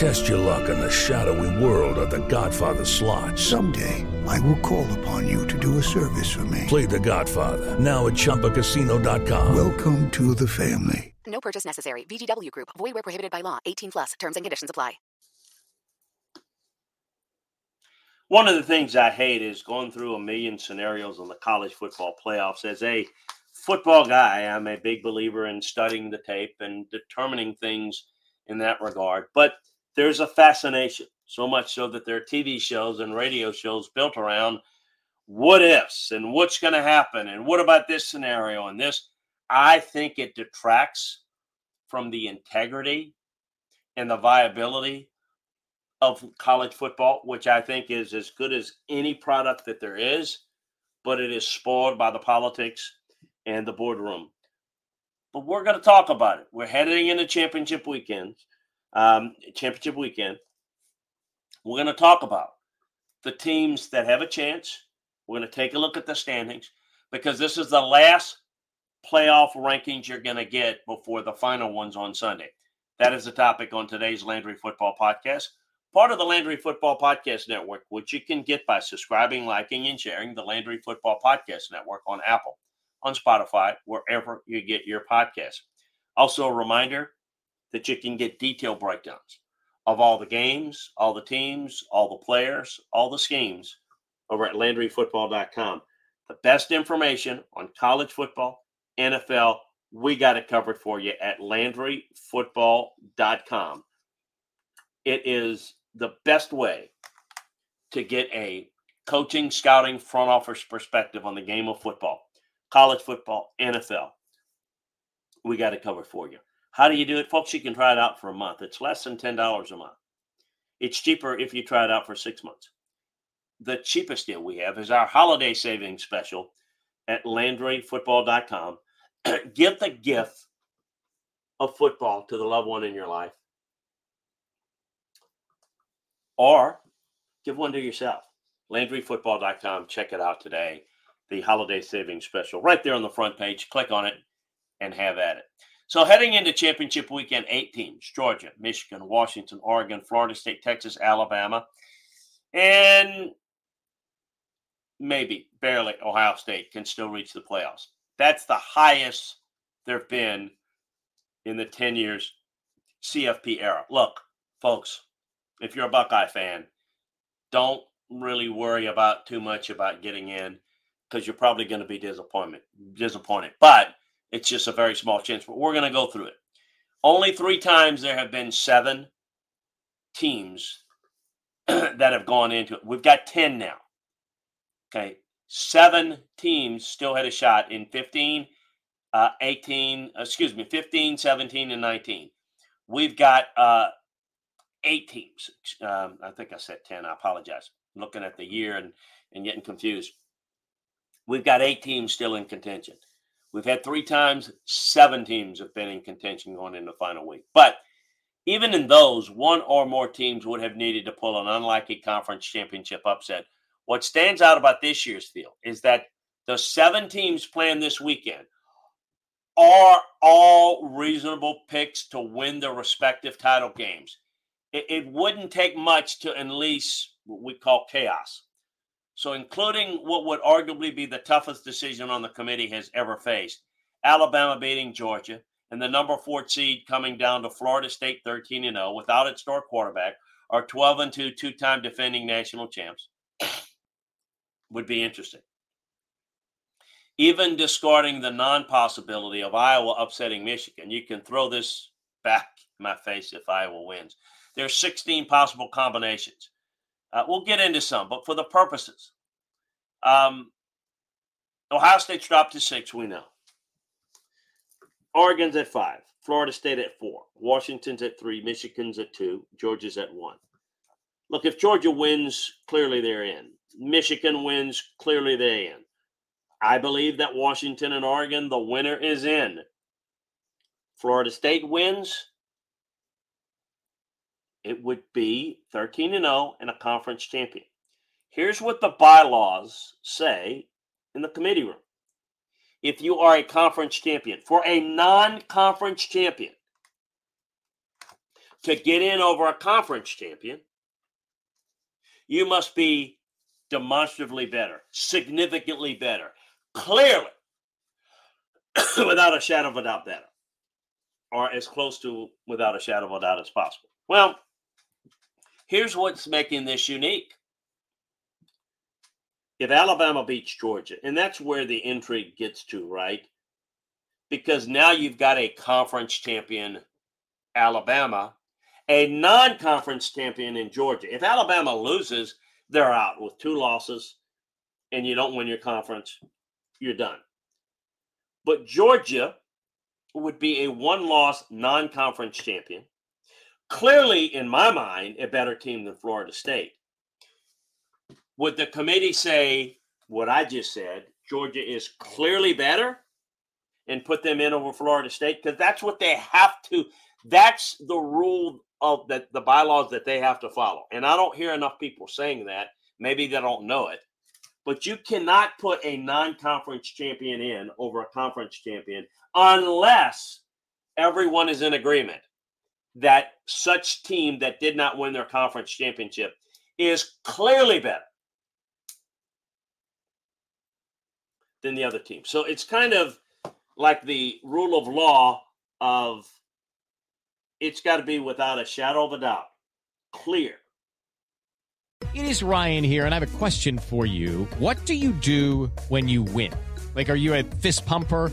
Test your luck in the shadowy world of The Godfather slot. Someday, I will call upon you to do a service for me. Play The Godfather now at ChumbaCasino.com. Welcome to the family. No purchase necessary. VGW Group. Void where prohibited by law. 18 plus. Terms and conditions apply. One of the things I hate is going through a million scenarios on the college football playoffs. As a football guy, I'm a big believer in studying the tape and determining things in that regard. But there's a fascination, so much so that there are TV shows and radio shows built around what ifs and what's going to happen and what about this scenario and this. I think it detracts from the integrity and the viability of college football, which I think is as good as any product that there is, but it is spoiled by the politics and the boardroom. But we're going to talk about it. We're heading into championship weekend, um, championship weekend. We're going to talk about the teams that have a chance. We're going to take a look at the standings because this is the last playoff rankings you're going to get before the final ones on Sunday. That is the topic on today's Landry Football Podcast part of the Landry Football Podcast Network, which you can get by subscribing, liking, and sharing the Landry Football Podcast Network on Apple, on Spotify, wherever you get your podcasts. Also, a reminder that you can get detailed breakdowns of all the games, all the teams, all the players, all the schemes over at LandryFootball.com. The best information on college football, NFL, we got it covered for you at LandryFootball.com. It is the best way to get a coaching, scouting, front office perspective on the game of football, college football, NFL. We got it covered for you. How do you do it, folks? You can try it out for a month. It's less than ten dollars a month. It's cheaper if you try it out for six months. The cheapest deal we have is our holiday savings special at LandryFootball.com. Give the gift of football to the loved one in your life or give one to yourself. LandryFootball.com. Check it out today. The holiday savings special right there on the front page. Click on it and have at it. So, heading into championship weekend, eight teams Georgia, Michigan, Washington, Oregon, Florida State, Texas, Alabama, and maybe barely Ohio State can still reach the playoffs. That's the highest there have been in the 10 years CFP era. Look, folks, if you're a Buckeye fan, don't really worry about too much about getting in because you're probably going to be disappointed. Disappointed, but it's just a very small chance. But we're going to go through it. Only three times there have been seven teams that have gone into it. We've got ten now. Okay, seven teams still had a shot in 15, uh, 18, excuse me, 15, 17, and 19. We've got uh, eight teams. Um, I think I said 10. I apologize. I'm looking at the year and, and getting confused. We've got eight teams still in contention. We've had three times, seven teams have been in contention going into the final week. But even in those, one or more teams would have needed to pull an unlikely conference championship upset. What stands out about this year's field is that the seven teams playing this weekend are all reasonable picks to win their respective title games it, it wouldn't take much to unleash what we call chaos. So, including what would arguably be the toughest decision on the committee has ever faced Alabama beating Georgia, and the number four seed coming down to Florida State 13 and 0 without its star quarterback, our 12 and 2 two time defending national champs, would be interesting. even discarding the non possibility of Iowa upsetting Michigan, you can throw this back in my face if Iowa wins. There's 16 possible combinations. Uh, we'll get into some, but for the purposes, um, Ohio State's dropped to six, we know. Oregon's at five, Florida State at four, Washington's at three, Michigan's at two, Georgia's at one. Look, if Georgia wins, clearly they're in. Michigan wins, clearly they're in. I believe that Washington and Oregon, the winner is in. Florida State wins, it would be 13 and 0 and a conference champion. Here's what the bylaws say in the committee room. If you are a conference champion, for a non conference champion to get in over a conference champion, you must be demonstrably better, significantly better, clearly, without a shadow of a doubt, better, or as close to without a shadow of a doubt as possible. Well, here's what's making this unique. If Alabama beats Georgia, and that's where the intrigue gets to, right? Because now you've got a conference champion, Alabama, a non conference champion in Georgia. If Alabama loses, they're out with two losses and you don't win your conference, you're done. But Georgia would be a one loss non conference champion. Clearly, in my mind, a better team than Florida State. Would the committee say what I just said? Georgia is clearly better and put them in over Florida State? Because that's what they have to, that's the rule of the, the bylaws that they have to follow. And I don't hear enough people saying that. Maybe they don't know it. But you cannot put a non conference champion in over a conference champion unless everyone is in agreement that such team that did not win their conference championship is clearly better than the other team. So it's kind of like the rule of law of it's got to be without a shadow of a doubt clear. It is Ryan here, and I have a question for you. What do you do when you win? Like, are you a fist pumper?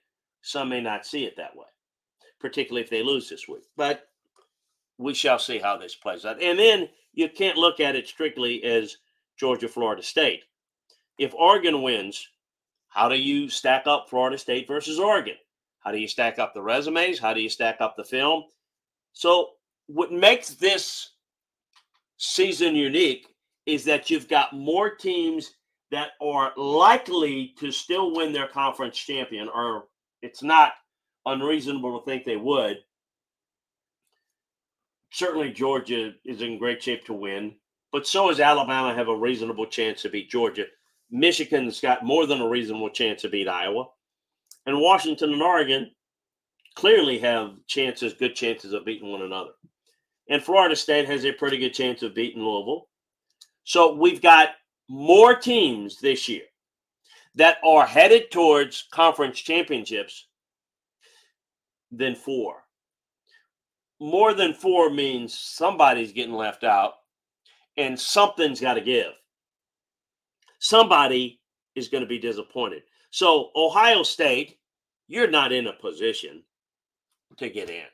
Some may not see it that way, particularly if they lose this week. But we shall see how this plays out. And then you can't look at it strictly as Georgia Florida State. If Oregon wins, how do you stack up Florida State versus Oregon? How do you stack up the resumes? How do you stack up the film? So, what makes this season unique is that you've got more teams that are likely to still win their conference champion or it's not unreasonable to think they would. Certainly, Georgia is in great shape to win, but so is Alabama. Have a reasonable chance to beat Georgia. Michigan's got more than a reasonable chance to beat Iowa, and Washington and Oregon clearly have chances, good chances of beating one another. And Florida State has a pretty good chance of beating Louisville. So we've got more teams this year that are headed towards conference championships than four. More than four means somebody's getting left out and something's got to give. Somebody is going to be disappointed. So, Ohio State, you're not in a position to get in.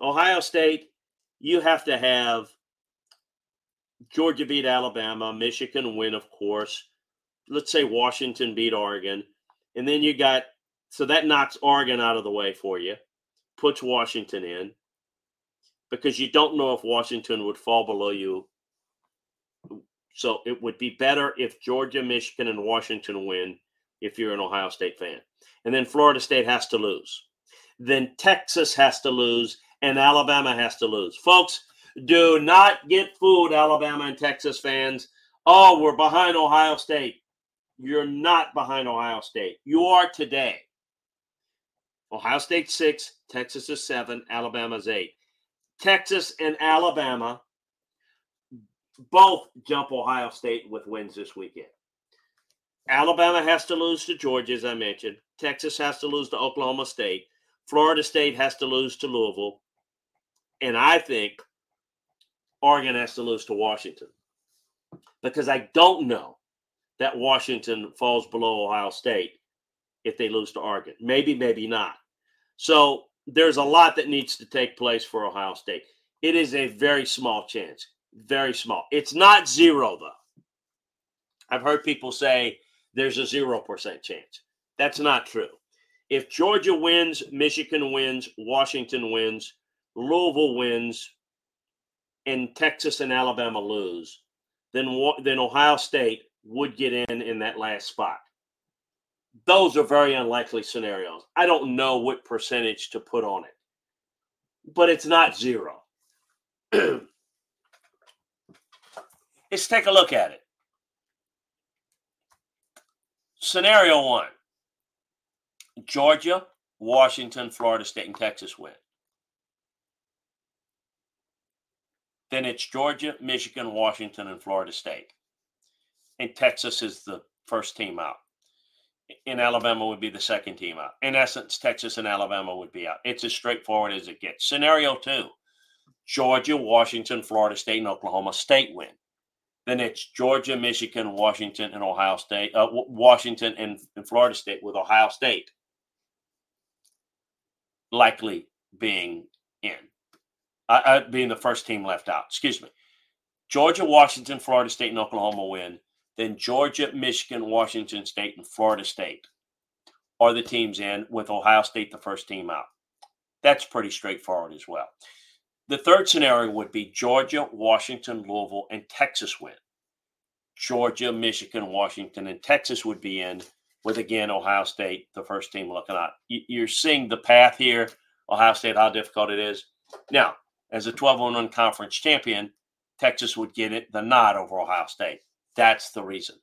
Ohio State, you have to have Georgia beat Alabama, Michigan win, of course let's say Washington beat Oregon, and then you got so that knocks Oregon out of the way for you, puts Washington in because you don't know if Washington would fall below you. So it would be better if Georgia, Michigan, and Washington win if you're an Ohio State fan. And then Florida State has to lose. Then Texas has to lose, and Alabama has to lose. Folks, do not get fooled, Alabama and Texas fans. Oh, we're behind Ohio State. You're not behind Ohio State. You are today. Ohio State six, Texas is seven, Alabama's eight. Texas and Alabama both jump Ohio State with wins this weekend. Alabama has to lose to Georgia, as I mentioned. Texas has to lose to Oklahoma State. Florida State has to lose to Louisville. And I think Oregon has to lose to Washington because I don't know that Washington falls below Ohio State if they lose to Oregon. Maybe, maybe not. So there's a lot that needs to take place for Ohio State. It is a very small chance, very small. It's not zero, though. I've heard people say there's a 0% chance. That's not true. If Georgia wins, Michigan wins, Washington wins, Louisville wins, and Texas and Alabama lose, then then Ohio State would get in in that last spot. Those are very unlikely scenarios. I don't know what percentage to put on it, but it's not zero. Let's take a look at it. Scenario one Georgia, Washington, Florida State, and Texas win. Then it's Georgia, Michigan, Washington, and Florida State. And Texas is the first team out. In Alabama would be the second team out. In essence, Texas and Alabama would be out. It's as straightforward as it gets. Scenario two Georgia, Washington, Florida State, and Oklahoma State win. Then it's Georgia, Michigan, Washington, and Ohio State, uh, Washington and, and Florida State with Ohio State likely being in, uh, uh, being the first team left out. Excuse me. Georgia, Washington, Florida State, and Oklahoma win. Then Georgia, Michigan, Washington State, and Florida State are the teams in, with Ohio State the first team out. That's pretty straightforward as well. The third scenario would be Georgia, Washington, Louisville, and Texas win. Georgia, Michigan, Washington, and Texas would be in, with again Ohio State, the first team looking out. You're seeing the path here, Ohio State, how difficult it is. Now, as a 12 1 conference champion, Texas would get it the nod over Ohio State. That's the reason.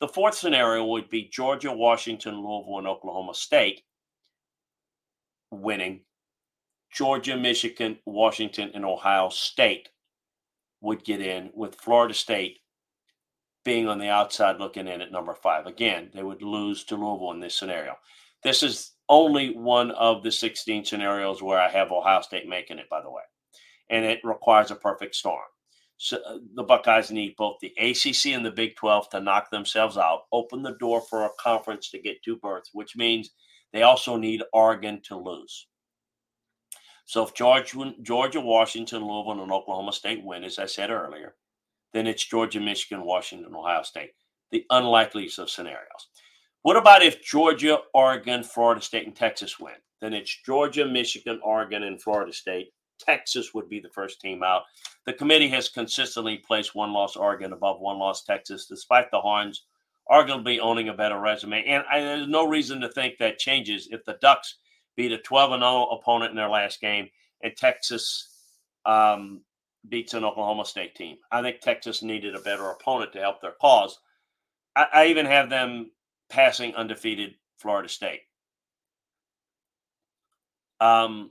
The fourth scenario would be Georgia, Washington, Louisville, and Oklahoma State winning Georgia, Michigan, Washington, and Ohio State would get in, with Florida State being on the outside looking in at number five. Again, they would lose to Louisville in this scenario. This is only one of the 16 scenarios where I have Ohio State making it, by the way, and it requires a perfect storm. The Buckeyes need both the ACC and the Big 12 to knock themselves out, open the door for a conference to get two berths, which means they also need Oregon to lose. So if Georgia, Georgia, Washington, Louisville, and Oklahoma State win, as I said earlier, then it's Georgia, Michigan, Washington, Ohio State. The unlikeliest of scenarios. What about if Georgia, Oregon, Florida State, and Texas win? Then it's Georgia, Michigan, Oregon, and Florida State. Texas would be the first team out. The committee has consistently placed one loss Oregon above one loss Texas, despite the Horns arguably owning a better resume. And I, there's no reason to think that changes if the Ducks beat a 12 0 opponent in their last game, and Texas um, beats an Oklahoma State team. I think Texas needed a better opponent to help their cause. I, I even have them passing undefeated Florida State. Um,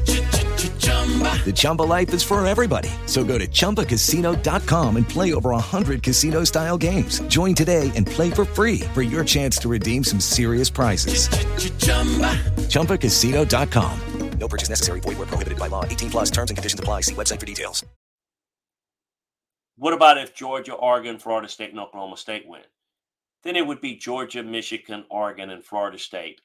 The Chumba life is for everybody. So go to ChumbaCasino.com and play over 100 casino style games. Join today and play for free for your chance to redeem some serious prizes. ChumbaCasino.com. No purchase necessary. Void where prohibited by law. 18 plus terms and conditions apply. See website for details. What about if Georgia, Oregon, Florida State, and Oklahoma State win? then it would be Georgia, Michigan, Oregon, and Florida State,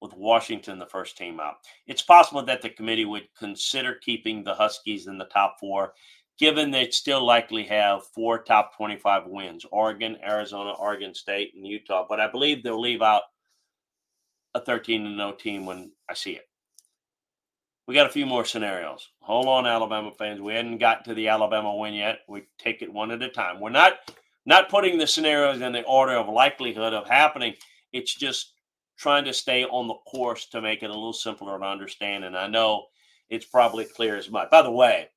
with Washington the first team out. It's possible that the committee would consider keeping the Huskies in the top four, given they still likely have four top 25 wins Oregon, Arizona, Oregon State, and Utah. But I believe they'll leave out a 13 0 team when I see it. We got a few more scenarios. Hold on, Alabama fans. We hadn't got to the Alabama win yet. We take it one at a time. We're not not putting the scenarios in the order of likelihood of happening. It's just trying to stay on the course to make it a little simpler to understand. And I know it's probably clear as mud. By the way,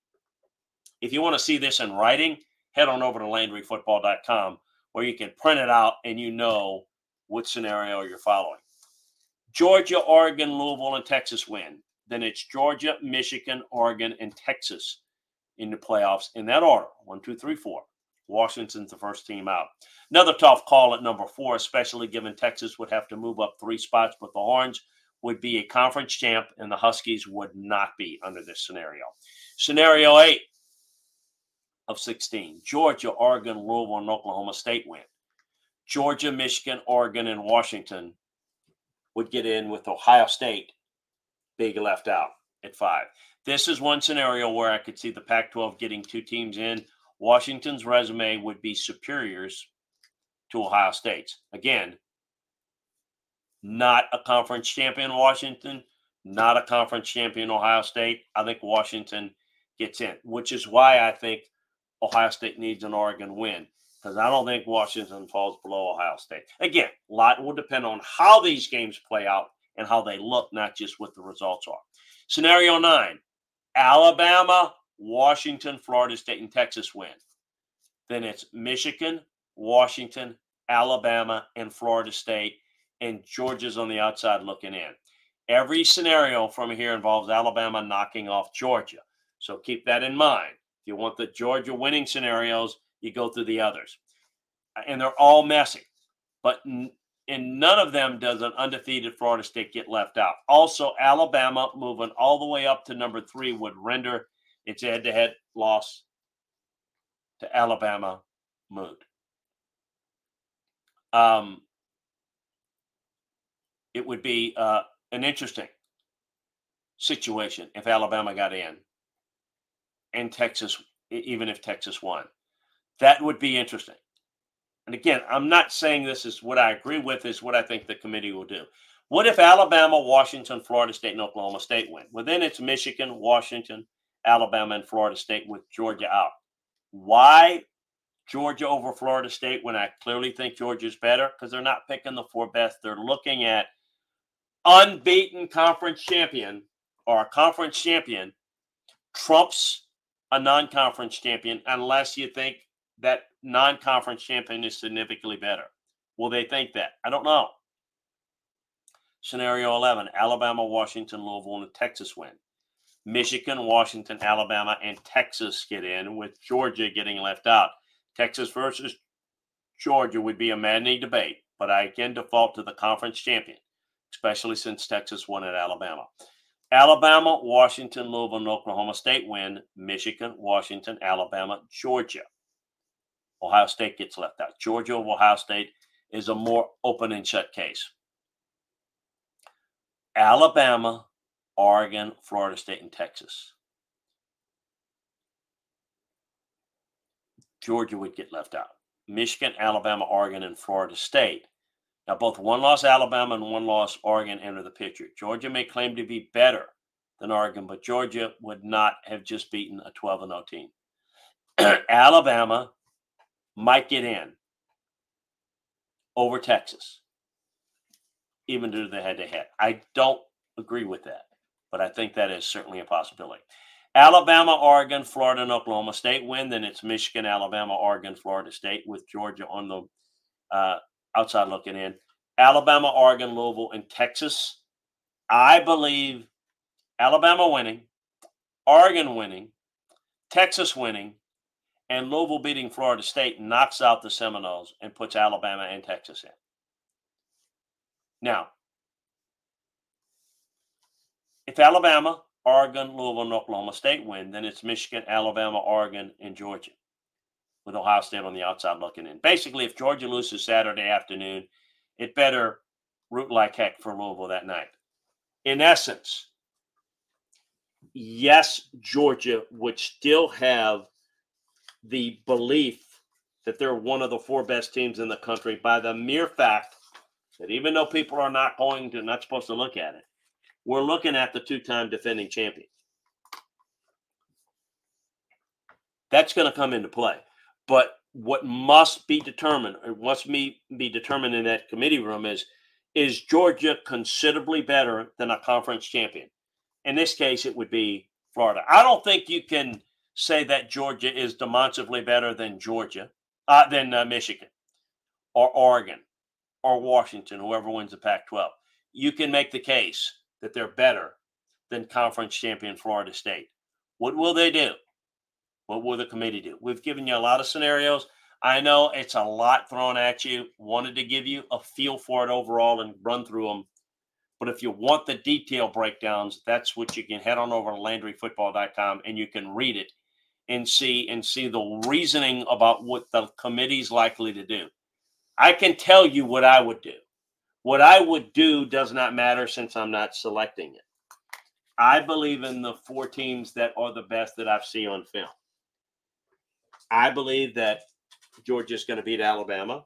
if you want to see this in writing, head on over to LandryFootball.com where you can print it out and you know what scenario you're following. Georgia, Oregon, Louisville, and Texas win. Then it's Georgia, Michigan, Oregon, and Texas in the playoffs in that order one, two, three, four. Washington's the first team out. Another tough call at number four, especially given Texas would have to move up three spots, but the Horns would be a conference champ and the Huskies would not be under this scenario. Scenario eight of 16 Georgia, Oregon, Louisville, and Oklahoma State win. Georgia, Michigan, Oregon, and Washington would get in with Ohio State being left out at five. This is one scenario where I could see the Pac 12 getting two teams in. Washington's resume would be superiors to Ohio State's. Again, not a conference champion, Washington, not a conference champion, Ohio State. I think Washington gets in, which is why I think Ohio State needs an Oregon win because I don't think Washington falls below Ohio State. Again, a lot will depend on how these games play out and how they look, not just what the results are. Scenario nine Alabama, Washington, Florida State, and Texas win. Then it's Michigan, Washington, Alabama, and Florida State, and Georgia's on the outside looking in. Every scenario from here involves Alabama knocking off Georgia. So keep that in mind. If you want the Georgia winning scenarios, you go through the others. And they're all messy. But in none of them does an undefeated Florida State get left out. Also, Alabama moving all the way up to number three would render its a head to head loss to Alabama Mood. Um, it would be uh, an interesting situation if Alabama got in and Texas, even if Texas won. That would be interesting. And again, I'm not saying this is what I agree with, is what I think the committee will do. What if Alabama, Washington, Florida State, and Oklahoma State win? Well, then it's Michigan, Washington, Alabama, and Florida State with Georgia out. Why Georgia over Florida State when I clearly think Georgia's better? Because they're not picking the four best. They're looking at unbeaten conference champion or a conference champion trumps a non conference champion unless you think that non conference champion is significantly better. Will they think that? I don't know. Scenario 11 Alabama, Washington, Louisville, and a Texas win. Michigan, Washington, Alabama, and Texas get in, with Georgia getting left out. Texas versus Georgia would be a maddening debate, but I again default to the conference champion, especially since Texas won at Alabama. Alabama, Washington, Louisville, and Oklahoma State win. Michigan, Washington, Alabama, Georgia. Ohio State gets left out. Georgia over Ohio State is a more open and shut case. Alabama, Oregon, Florida State, and Texas. Georgia would get left out. Michigan, Alabama, Oregon, and Florida State. Now, both one loss Alabama and one loss Oregon enter the picture. Georgia may claim to be better than Oregon, but Georgia would not have just beaten a 12 0 team. Alabama might get in over Texas, even to the head to head. I don't agree with that, but I think that is certainly a possibility. Alabama, Oregon, Florida, and Oklahoma State win. Then it's Michigan, Alabama, Oregon, Florida State with Georgia on the uh, outside looking in. Alabama, Oregon, Louisville, and Texas. I believe Alabama winning, Oregon winning, Texas winning, and Louisville beating Florida State knocks out the Seminoles and puts Alabama and Texas in. Now, if Alabama, Oregon, Louisville, and Oklahoma State win, then it's Michigan, Alabama, Oregon, and Georgia. with Ohio State on the outside looking in. Basically, if Georgia loses Saturday afternoon, it better root like heck for Louisville that night. In essence, yes, Georgia would still have the belief that they're one of the four best teams in the country by the mere fact that even though people are not going to, not supposed to look at it, we're looking at the two time defending champion. That's going to come into play. But what must be determined, or must be, be determined in that committee room is is Georgia considerably better than a conference champion? In this case, it would be Florida. I don't think you can say that Georgia is demonstrably better than Georgia, uh, than uh, Michigan, or Oregon, or Washington, whoever wins the Pac 12. You can make the case that they're better than conference champion Florida State. What will they do? What will the committee do? We've given you a lot of scenarios. I know it's a lot thrown at you. Wanted to give you a feel for it overall and run through them. But if you want the detail breakdowns, that's what you can head on over to LandryFootball.com and you can read it and see and see the reasoning about what the committee's likely to do. I can tell you what I would do. What I would do does not matter since I'm not selecting it. I believe in the four teams that are the best that I've seen on film. I believe that Georgia is going to beat Alabama.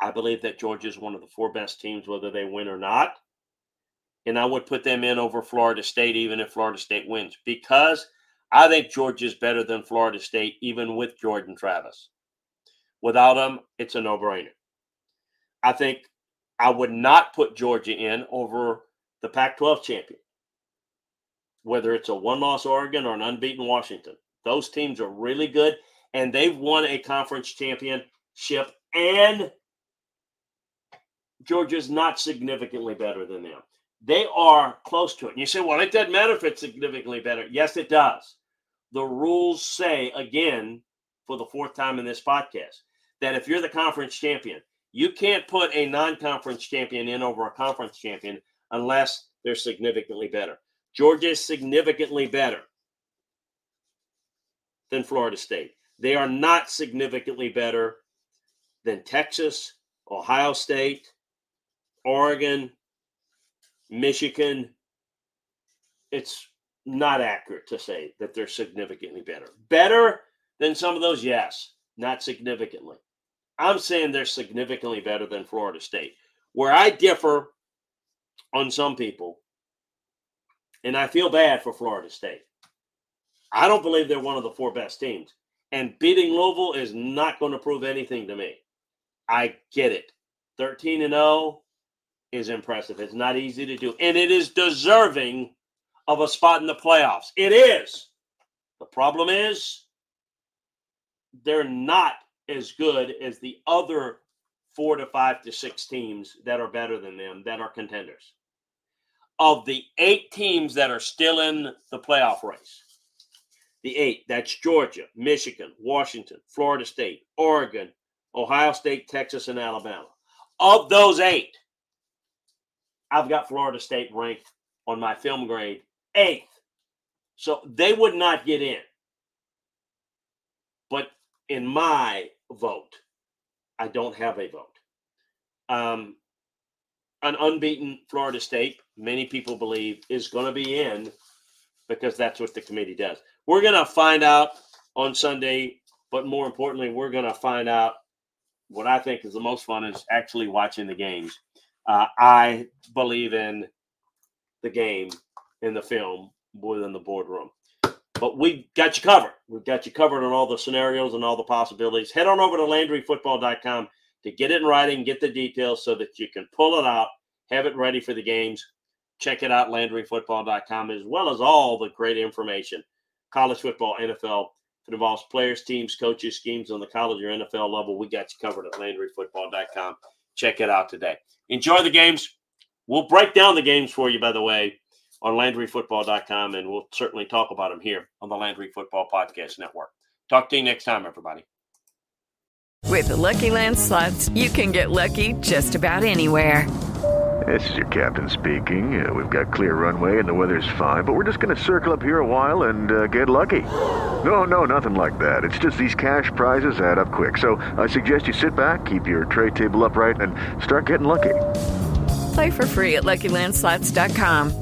I believe that Georgia is one of the four best teams, whether they win or not. And I would put them in over Florida State, even if Florida State wins, because I think Georgia is better than Florida State, even with Jordan Travis. Without him, it's a no brainer. I think I would not put Georgia in over the Pac 12 champion, whether it's a one loss Oregon or an unbeaten Washington. Those teams are really good and they've won a conference championship, and Georgia's not significantly better than them. They are close to it. And you say, well, it doesn't matter if it's significantly better. Yes, it does. The rules say, again, for the fourth time in this podcast, that if you're the conference champion, you can't put a non conference champion in over a conference champion unless they're significantly better. Georgia is significantly better than Florida State. They are not significantly better than Texas, Ohio State, Oregon, Michigan. It's not accurate to say that they're significantly better. Better than some of those, yes, not significantly. I'm saying they're significantly better than Florida State. Where I differ on some people, and I feel bad for Florida State. I don't believe they're one of the four best teams. And beating Louisville is not going to prove anything to me. I get it. 13 and 0 is impressive. It's not easy to do. And it is deserving of a spot in the playoffs. It is. The problem is they're not as good as the other four to five to six teams that are better than them that are contenders. Of the eight teams that are still in the playoff race, the eight. That's Georgia, Michigan, Washington, Florida State, Oregon, Ohio State, Texas, and Alabama. Of those eight, I've got Florida State ranked on my film grade eighth. So they would not get in. But in my vote, I don't have a vote. Um, an unbeaten Florida State, many people believe, is going to be in because that's what the committee does. We're going to find out on Sunday, but more importantly, we're going to find out what I think is the most fun is actually watching the games. Uh, I believe in the game in the film more than the boardroom. But we got you covered. We've got you covered on all the scenarios and all the possibilities. Head on over to LandryFootball.com to get it in writing, get the details so that you can pull it out, have it ready for the games. Check it out, LandryFootball.com, as well as all the great information college football, NFL. If involves players, teams, coaches, schemes on the college or NFL level, we got you covered at LandryFootball.com. Check it out today. Enjoy the games. We'll break down the games for you, by the way, on LandryFootball.com, and we'll certainly talk about them here on the Landry Football Podcast Network. Talk to you next time, everybody. With the Lucky Land slots, you can get lucky just about anywhere. This is your captain speaking. Uh, we've got clear runway and the weather's fine, but we're just going to circle up here a while and uh, get lucky. No, no, nothing like that. It's just these cash prizes add up quick. So I suggest you sit back, keep your tray table upright, and start getting lucky. Play for free at LuckyLandSlots.com.